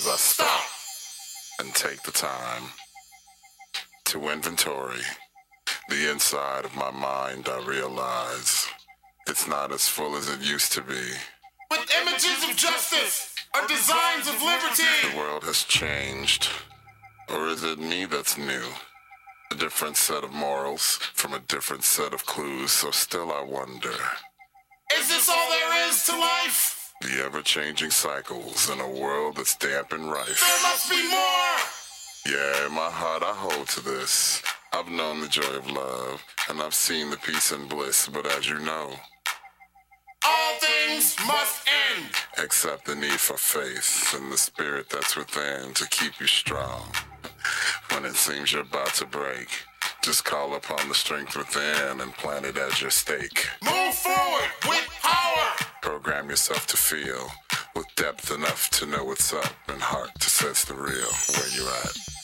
as I stop and take the time to inventory the inside of my mind, I realize it's not as full as it used to be. With images of justice or designs of liberty. The world has changed. Or is it me that's new? A different set of morals from a different set of clues, so still I wonder. Is this all there is to life? The ever changing cycles in a world that's damp and rife. There must be more! Yeah, in my heart I hold to this. I've known the joy of love, and I've seen the peace and bliss, but as you know, all things must end. Except the need for faith and the spirit that's within to keep you strong. When it seems you're about to break, just call upon the strength within and plant it as your stake. Move forward. Program yourself to feel with depth enough to know what's up and heart to sense the real where you're at.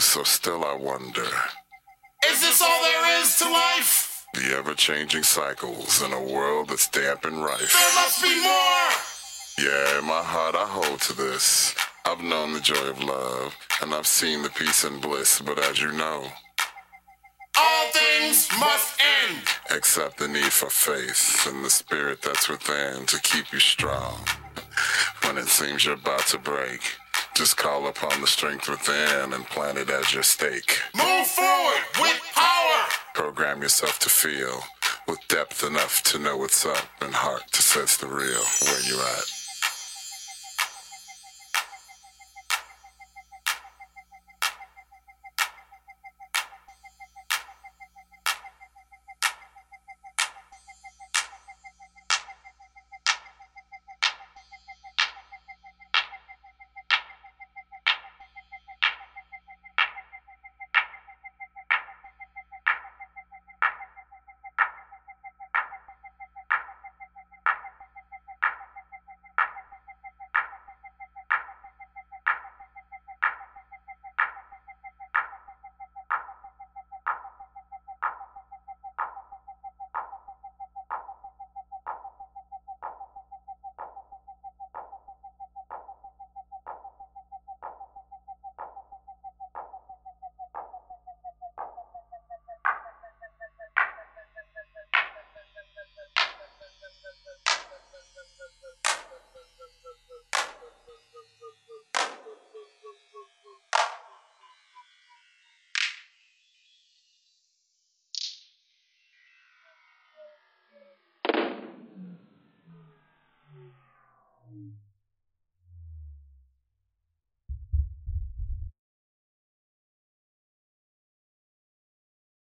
So still I wonder. Is this all there is to life? The ever changing cycles in a world that's damp and rife. There must be more! Yeah, in my heart I hold to this. I've known the joy of love, and I've seen the peace and bliss, but as you know, all things must end. Except the need for faith and the spirit that's within to keep you strong. When it seems you're about to break, just call upon the strength within and plant it as your stake. Move forward with power. Program yourself to feel with depth enough to know what's up and heart to sense the real where you're at.